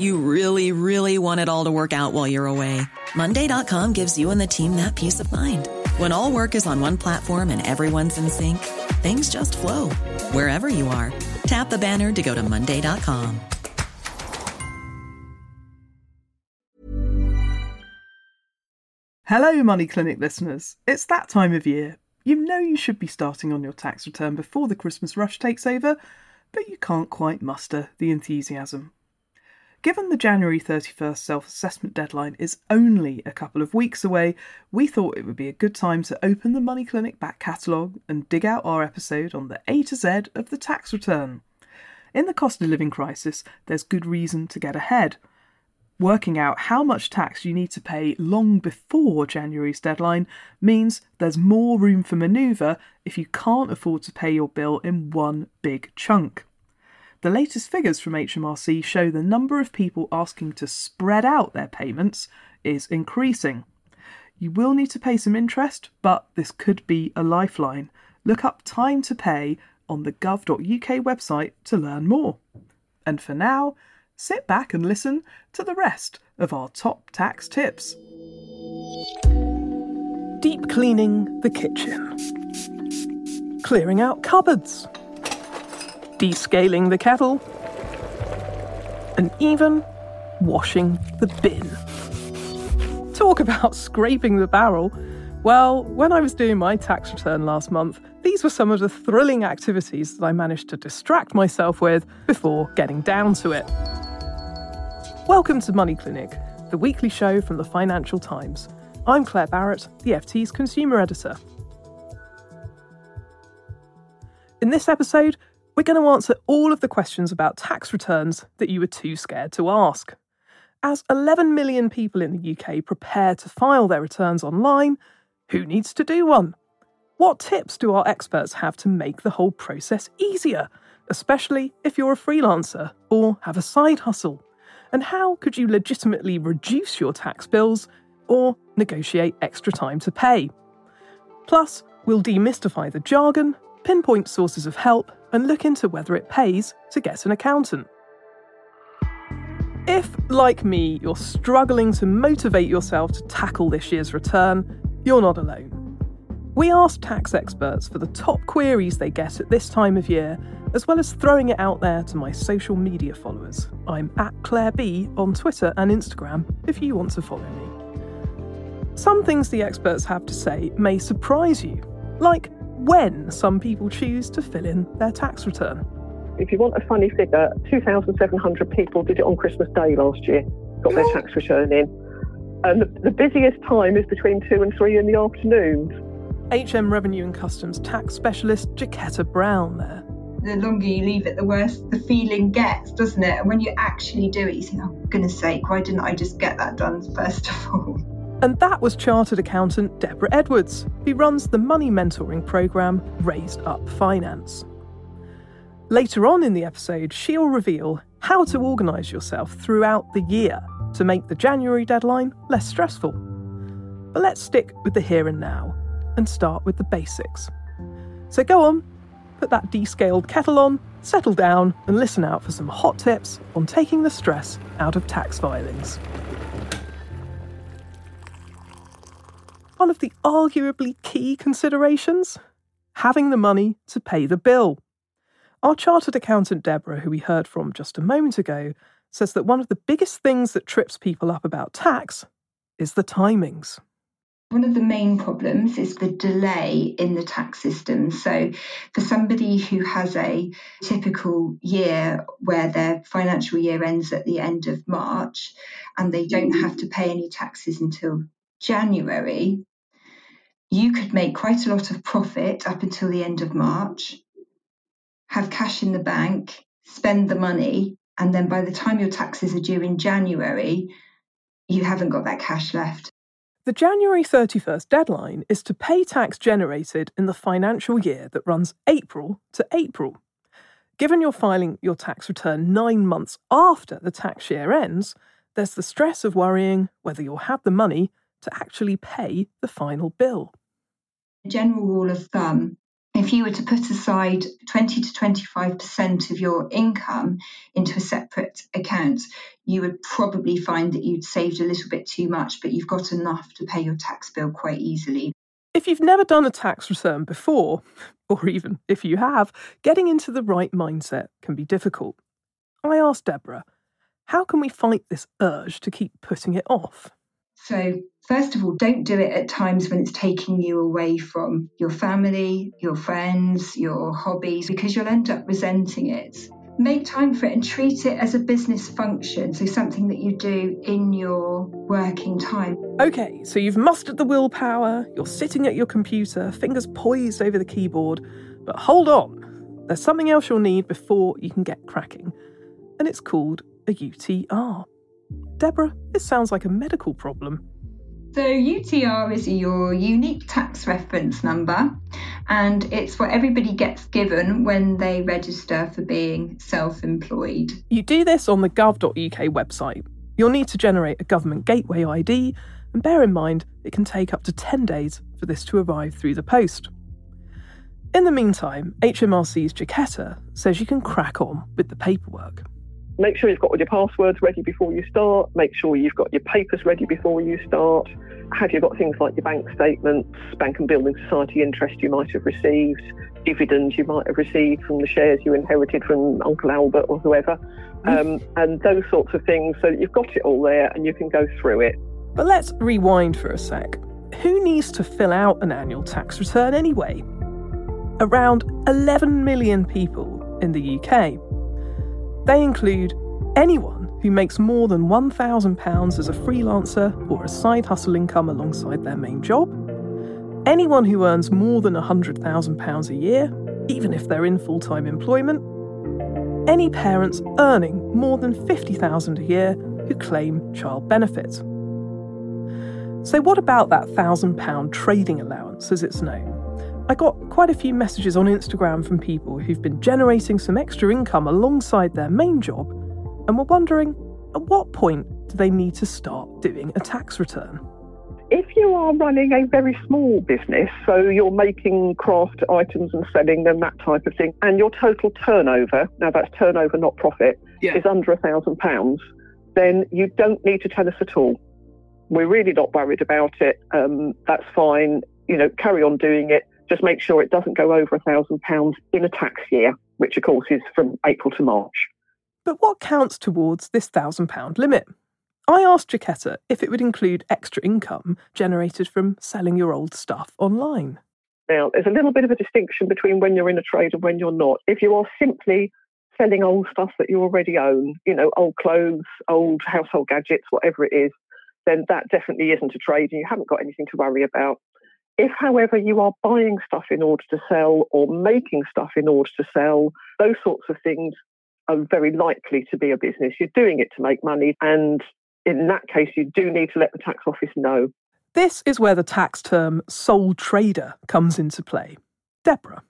You really, really want it all to work out while you're away. Monday.com gives you and the team that peace of mind. When all work is on one platform and everyone's in sync, things just flow wherever you are. Tap the banner to go to Monday.com. Hello, Money Clinic listeners. It's that time of year. You know you should be starting on your tax return before the Christmas rush takes over, but you can't quite muster the enthusiasm. Given the January 31st self assessment deadline is only a couple of weeks away, we thought it would be a good time to open the Money Clinic back catalogue and dig out our episode on the A to Z of the tax return. In the cost of living crisis, there's good reason to get ahead. Working out how much tax you need to pay long before January's deadline means there's more room for manoeuvre if you can't afford to pay your bill in one big chunk. The latest figures from HMRC show the number of people asking to spread out their payments is increasing. You will need to pay some interest, but this could be a lifeline. Look up time to pay on the gov.uk website to learn more. And for now, sit back and listen to the rest of our top tax tips. Deep cleaning the kitchen, clearing out cupboards descaling the kettle, and even washing the bin. Talk about scraping the barrel. Well, when I was doing my tax return last month, these were some of the thrilling activities that I managed to distract myself with before getting down to it. Welcome to Money Clinic, the weekly show from the Financial Times. I'm Claer Barrett, the FT's consumer editor. In this episode, we're going to answer all of the questions about tax returns that you were too scared to ask. As 11 million people in the UK prepare to file their returns online, who needs to do one? What tips do our experts have to make the whole process easier, especially if you're a freelancer or have a side hustle? And how could you legitimately reduce your tax bills or negotiate extra time to pay? Plus, we'll demystify the jargon, pinpoint sources of help, and look into whether it pays to get an accountant. If, like me, you're struggling to motivate yourself to tackle this year's return, you're not alone. We asked tax experts for the top queries they get at this time of year, as well as throwing it out there to my social media followers. I'm at Claire B on Twitter and Instagram if you want to follow me. Some things the experts have to say may surprise you, like when some people choose to fill in their tax return. If you want a funny figure, 2,700 people did it on Christmas Day last year, got their tax return in. And the, the busiest time is between 2 and 3 in the afternoons. HM Revenue and Customs tax specialist Jaquetta Brown there. The longer you leave it, the worse the feeling gets, doesn't it? And when you actually do it, you think, oh, goodness sake, why didn't I just get that done first of all? And that was chartered accountant Deborah Edwards, who runs the money mentoring program Raised Up Finance. Later on in the episode, she'll reveal how to organise yourself throughout the year to make the January deadline less stressful. But let's stick with the here and now and start with the basics. So go on, put that descaled kettle on, settle down, and listen out for some hot tips on taking the stress out of tax filings. One of the arguably key considerations having the money to pay the bill. Our chartered accountant Deborah, who we heard from just a moment ago, says that one of the biggest things that trips people up about tax is the timings. One of the main problems is the delay in the tax system. So, for somebody who has a typical year where their financial year ends at the end of March and they don't have to pay any taxes until January, you could make quite a lot of profit up until the end of March, have cash in the bank, spend the money, and then by the time your taxes are due in January, you haven't got that cash left. The January 31st deadline is to pay tax generated in the financial year that runs April to April. Given you're filing your tax return nine months after the tax year ends, there's the stress of worrying whether you'll have the money to actually pay the final bill. General rule of thumb if you were to put aside 20 to 25% of your income into a separate account, you would probably find that you'd saved a little bit too much, but you've got enough to pay your tax bill quite easily. If you've never done a tax return before, or even if you have, getting into the right mindset can be difficult. I asked Deborah, how can we fight this urge to keep putting it off? So, first of all, don't do it at times when it's taking you away from your family, your friends, your hobbies, because you'll end up resenting it. Make time for it and treat it as a business function, so something that you do in your working time. Okay, so you've mustered the willpower, you're sitting at your computer, fingers poised over the keyboard, but hold on, there's something else you'll need before you can get cracking, and it's called a UTR. Deborah, this sounds like a medical problem. So, UTR is your unique tax reference number, and it's what everybody gets given when they register for being self employed. You do this on the gov.uk website. You'll need to generate a government gateway ID, and bear in mind it can take up to 10 days for this to arrive through the post. In the meantime, HMRC's Jaquetta says you can crack on with the paperwork. Make sure you've got all your passwords ready before you start. Make sure you've got your papers ready before you start. Have you got things like your bank statements, bank and building society interest you might have received, dividends you might have received from the shares you inherited from Uncle Albert or whoever, um, and those sorts of things so that you've got it all there and you can go through it. But let's rewind for a sec. Who needs to fill out an annual tax return anyway? Around 11 million people in the UK. They include anyone who makes more than £1,000 as a freelancer or a side hustle income alongside their main job, anyone who earns more than £100,000 a year, even if they're in full time employment, any parents earning more than £50,000 a year who claim child benefit. So, what about that £1,000 trading allowance, as it's known? I got quite a few messages on Instagram from people who've been generating some extra income alongside their main job and were wondering at what point do they need to start doing a tax return? If you are running a very small business, so you're making craft items and selling them, that type of thing, and your total turnover, now that's turnover, not profit, yeah. is under a thousand pounds, then you don't need to tell us at all. We're really not worried about it. Um, that's fine. You know, carry on doing it just make sure it doesn't go over a thousand pounds in a tax year, which of course is from April to March. But what counts towards this thousand pound limit? I asked Jaquetta if it would include extra income generated from selling your old stuff online. Now, there's a little bit of a distinction between when you're in a trade and when you're not. If you are simply selling old stuff that you already own, you know, old clothes, old household gadgets, whatever it is, then that definitely isn't a trade and you haven't got anything to worry about. If, however, you are buying stuff in order to sell or making stuff in order to sell, those sorts of things are very likely to be a business. You're doing it to make money. And in that case, you do need to let the tax office know. This is where the tax term sole trader comes into play. Deborah.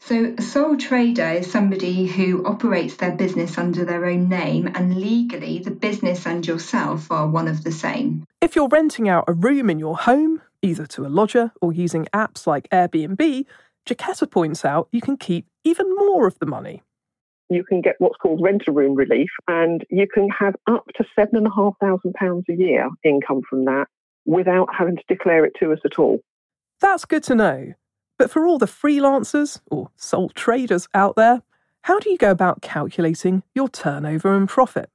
So, a sole trader is somebody who operates their business under their own name, and legally, the business and yourself are one of the same. If you're renting out a room in your home, either to a lodger or using apps like Airbnb, Jaquetta points out you can keep even more of the money. You can get what's called rent a room relief, and you can have up to seven and a half thousand pounds a year income from that without having to declare it to us at all. That's good to know. But for all the freelancers or sole traders out there, how do you go about calculating your turnover and profit?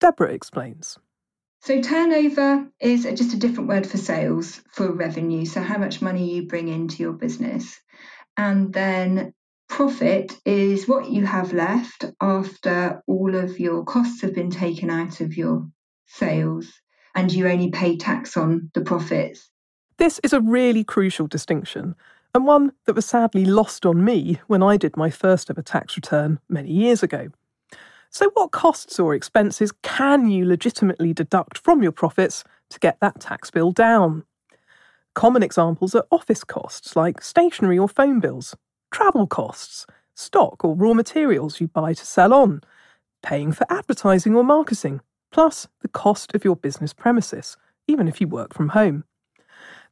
Deborah explains. So, turnover is just a different word for sales, for revenue. So, how much money you bring into your business. And then profit is what you have left after all of your costs have been taken out of your sales and you only pay tax on the profits. This is a really crucial distinction and one that was sadly lost on me when I did my first ever tax return many years ago. So, what costs or expenses can you legitimately deduct from your profits to get that tax bill down? Common examples are office costs like stationery or phone bills, travel costs, stock or raw materials you buy to sell on, paying for advertising or marketing, plus the cost of your business premises, even if you work from home.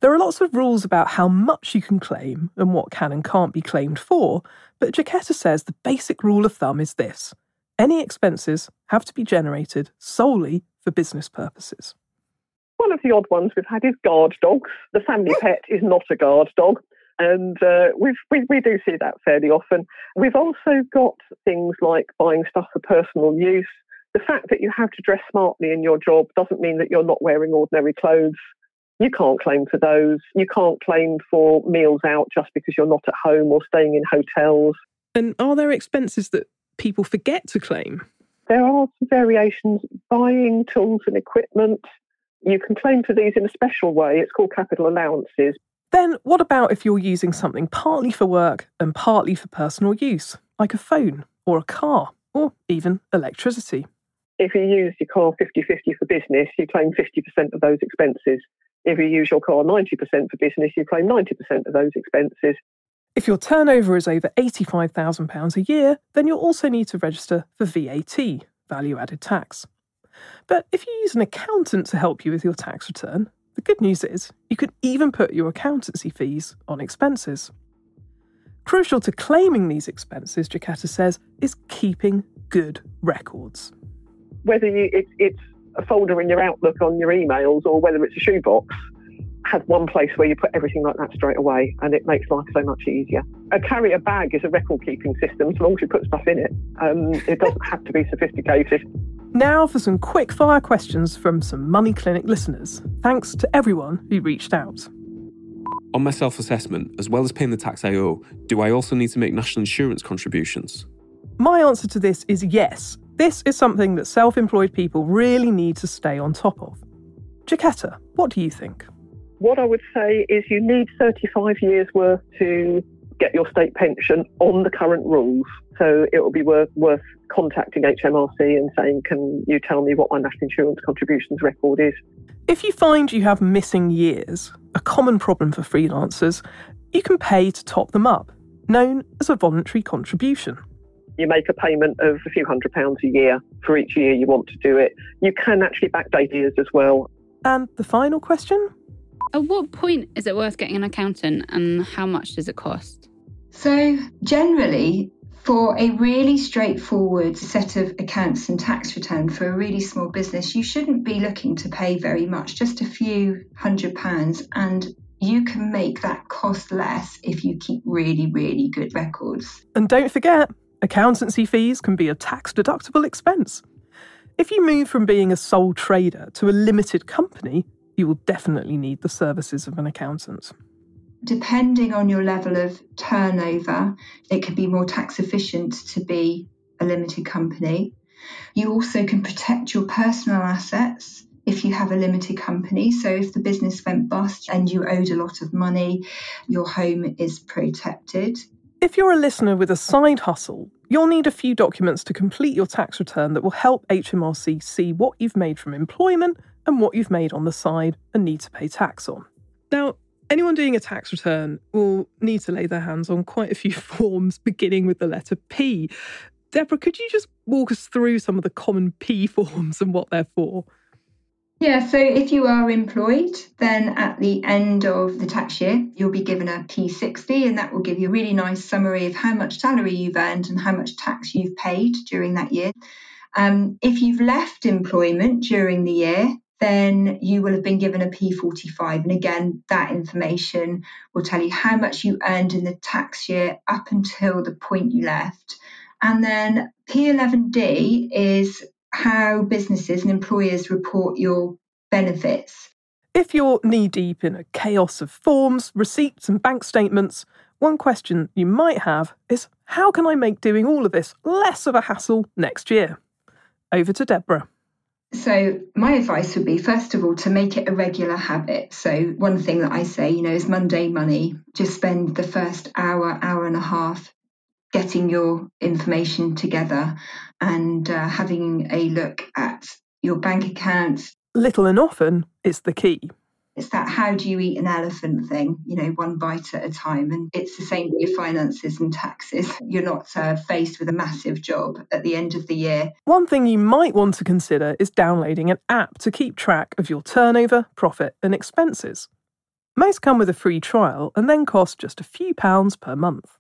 There are lots of rules about how much you can claim and what can and can't be claimed for, but Jacquetta says the basic rule of thumb is this any expenses have to be generated solely for business purposes. One of the odd ones we've had is guard dogs. The family pet is not a guard dog. And uh, we we, do see that fairly often. We've also got things like buying stuff for personal use. The fact that you have to dress smartly in your job doesn't mean that you're not wearing ordinary clothes. You can't claim for those. You can't claim for meals out just because you're not at home or staying in hotels. And are there expenses that people forget to claim? There are some variations. Buying tools and equipment, you can claim for these in a special way. It's called capital allowances. Then, what about if you're using something partly for work and partly for personal use, like a phone or a car or even electricity? If you use your car 50 50 for business, you claim 50% of those expenses. If you use your car 90% for business, you claim 90% of those expenses. If your turnover is over £85,000 a year, then you'll also need to register for VAT, value added tax. But if you use an accountant to help you with your tax return, the good news is you can even put your accountancy fees on expenses. Crucial to claiming these expenses, Jacquetta says, is keeping good records. Whether you, it, it's a folder in your Outlook on your emails or whether it's a shoebox, have one place where you put everything like that straight away and it makes life so much easier. A carrier bag is a record keeping system as long as you put stuff in it. Um, it doesn't have to be sophisticated. Now for some quick fire questions from some Money Clinic listeners. Thanks to everyone who reached out. On my self assessment, as well as paying the tax I owe, do I also need to make national insurance contributions? My answer to this is yes. This is something that self employed people really need to stay on top of. Jacquetta, what do you think? What I would say is you need 35 years worth to get your state pension on the current rules. So it will be worth, worth contacting HMRC and saying, Can you tell me what my national insurance contributions record is? If you find you have missing years, a common problem for freelancers, you can pay to top them up, known as a voluntary contribution. You make a payment of a few hundred pounds a year for each year you want to do it. You can actually backdate years as well. And the final question? At what point is it worth getting an accountant and how much does it cost? So, generally, for a really straightforward set of accounts and tax return for a really small business, you shouldn't be looking to pay very much, just a few hundred pounds, and you can make that cost less if you keep really, really good records. And don't forget, accountancy fees can be a tax deductible expense. If you move from being a sole trader to a limited company, you will definitely need the services of an accountant depending on your level of turnover, it can be more tax efficient to be a limited company. You also can protect your personal assets if you have a limited company. So, if the business went bust and you owed a lot of money, your home is protected. If you're a listener with a side hustle, you'll need a few documents to complete your tax return that will help HMRC see what you've made from employment and what you've made on the side and need to pay tax on. Now, Anyone doing a tax return will need to lay their hands on quite a few forms, beginning with the letter P. Deborah, could you just walk us through some of the common P forms and what they're for? Yeah, so if you are employed, then at the end of the tax year, you'll be given a P60, and that will give you a really nice summary of how much salary you've earned and how much tax you've paid during that year. Um, if you've left employment during the year, then you will have been given a P45. And again, that information will tell you how much you earned in the tax year up until the point you left. And then P11D is how businesses and employers report your benefits. If you're knee deep in a chaos of forms, receipts, and bank statements, one question you might have is how can I make doing all of this less of a hassle next year? Over to Deborah. So, my advice would be first of all to make it a regular habit. So, one thing that I say, you know, is Monday money. Just spend the first hour, hour and a half getting your information together and uh, having a look at your bank accounts. Little and often is the key. It's that how do you eat an elephant thing, you know, one bite at a time. And it's the same with your finances and taxes. You're not uh, faced with a massive job at the end of the year. One thing you might want to consider is downloading an app to keep track of your turnover, profit, and expenses. Most come with a free trial and then cost just a few pounds per month.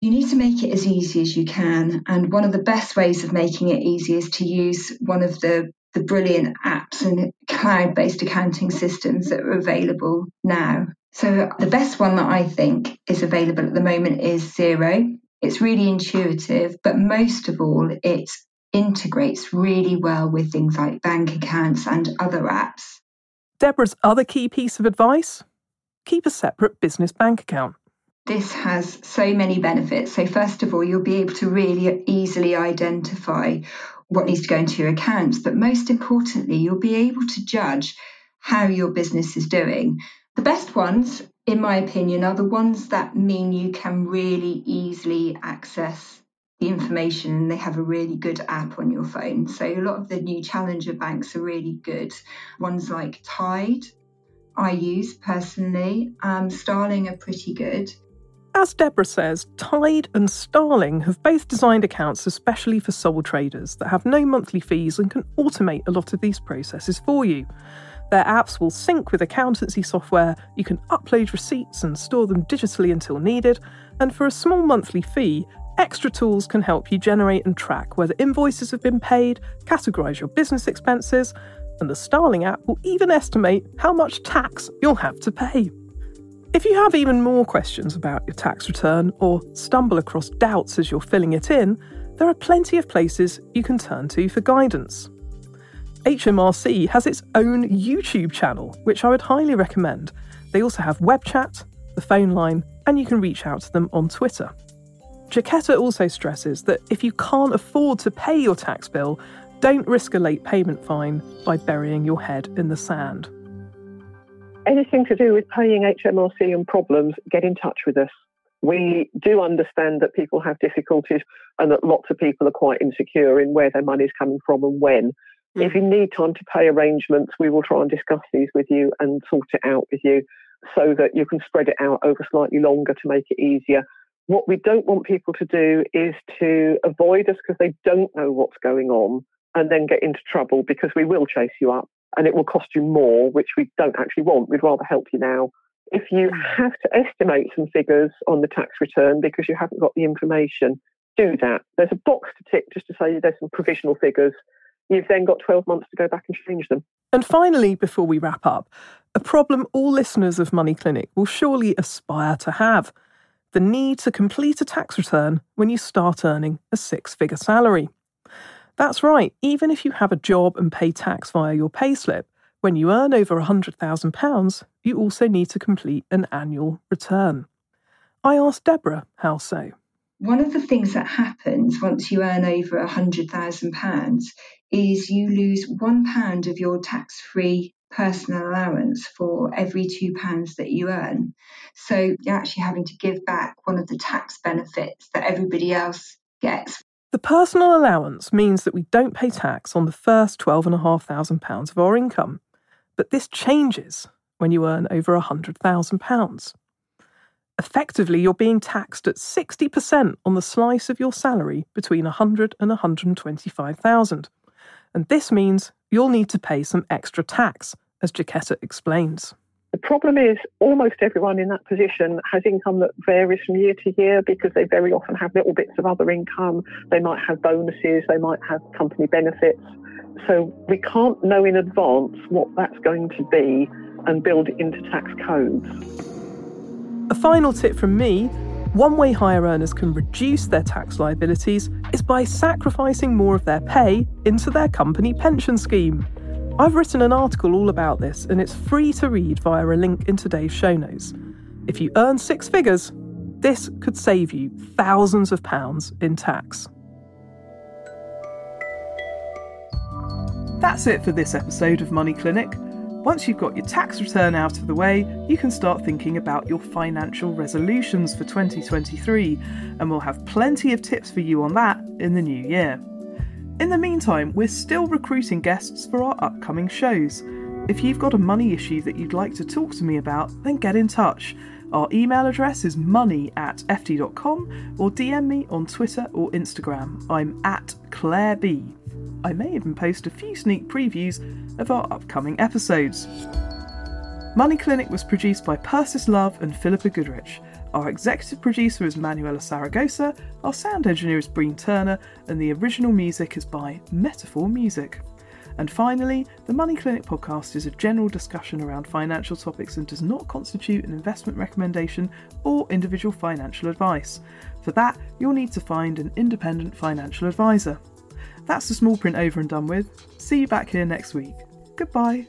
You need to make it as easy as you can. And one of the best ways of making it easy is to use one of the, the brilliant apps and cloud based accounting systems that are available now. So, the best one that I think is available at the moment is Xero. It's really intuitive, but most of all, it integrates really well with things like bank accounts and other apps. Deborah's other key piece of advice keep a separate business bank account this has so many benefits. So, first of all, you'll be able to really easily identify what needs to go into your accounts. But most importantly, you'll be able to judge how your business is doing. The best ones, in my opinion, are the ones that mean you can really easily access the information and they have a really good app on your phone. So, a lot of the new challenger banks are really good. Ones like Tide, I use personally. Um, Starling are pretty good. As Deborah says, Tide and Starling have both designed accounts especially for sole traders that have no monthly fees and can automate a lot of these processes for you. Their apps will sync with accountancy software, you can upload receipts and store them digitally until needed, and for a small monthly fee, extra tools can help you generate and track whether invoices have been paid, categorise your business expenses, and the Starling app will even estimate how much tax you'll have to pay. If you have even more questions about your tax return or stumble across doubts as you're filling it in, there are plenty of places you can turn to for guidance. HMRC has its own YouTube channel, which I would highly recommend. They also have web chat, the phone line, and you can reach out to them on Twitter. Jacquetta also stresses that if you can't afford to pay your tax bill, don't risk a late payment fine by burying your head in the sand anything to do with paying HMRC and problems, get in touch with us. We do understand that people have difficulties and that lots of people are quite insecure in where their money is coming from and when. Mm. If you need time to pay arrangements, we will try and discuss these with you and sort it out with you so that you can spread it out over slightly longer to make it easier. What we don't want people to do is to avoid us because they don't know what's going on and then get into trouble because we will chase you up and it will cost you more, which we don't actually want. We'd rather help you now. If you have to estimate some figures on the tax return because you haven't got the information, do that. There's a box to tick just to say there's some provisional figures. You've then got 12 months to go back and change them. And finally, before we wrap up, a problem all listeners of Money Clinic will surely aspire to have the need to complete a tax return when you start earning a six figure salary. That's right, even if you have a job and pay tax via your payslip, when you earn over £100,000, you also need to complete an annual return. I asked Deborah how so. One of the things that happens once you earn over £100,000 is you lose £1 of your tax free personal allowance for every £2 that you earn. So you're actually having to give back one of the tax benefits that everybody else gets the personal allowance means that we don't pay tax on the first £12,500 of our income, but this changes when you earn over £100,000. Effectively, you're being taxed at 60% on the slice of your salary between 100 and 125,000. And this means you'll need to pay some extra tax, as Jacquetta explains. The problem is almost everyone in that position has income that varies from year to year because they very often have little bits of other income. They might have bonuses, they might have company benefits. So we can't know in advance what that's going to be and build it into tax codes. A final tip from me one way higher earners can reduce their tax liabilities is by sacrificing more of their pay into their company pension scheme. I've written an article all about this, and it's free to read via a link in today's show notes. If you earn six figures, this could save you thousands of pounds in tax. That's it for this episode of Money Clinic. Once you've got your tax return out of the way, you can start thinking about your financial resolutions for 2023, and we'll have plenty of tips for you on that in the new year. In the meantime, we're still recruiting guests for our upcoming shows. If you've got a money issue that you'd like to talk to me about, then get in touch. Our email address is money at ft.com or DM me on Twitter or Instagram. I'm at Claire B. I may even post a few sneak previews of our upcoming episodes. Money Clinic was produced by Persis Love and Philippa Goodrich. Our executive producer is Manuela Saragosa, our sound engineer is Breen Turner, and the original music is by Metaphor Music. And finally, the Money Clinic podcast is a general discussion around financial topics and does not constitute an investment recommendation or individual financial advice. For that, you'll need to find an independent financial advisor. That's the small print over and done with. See you back here next week. Goodbye.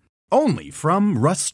Only from Rust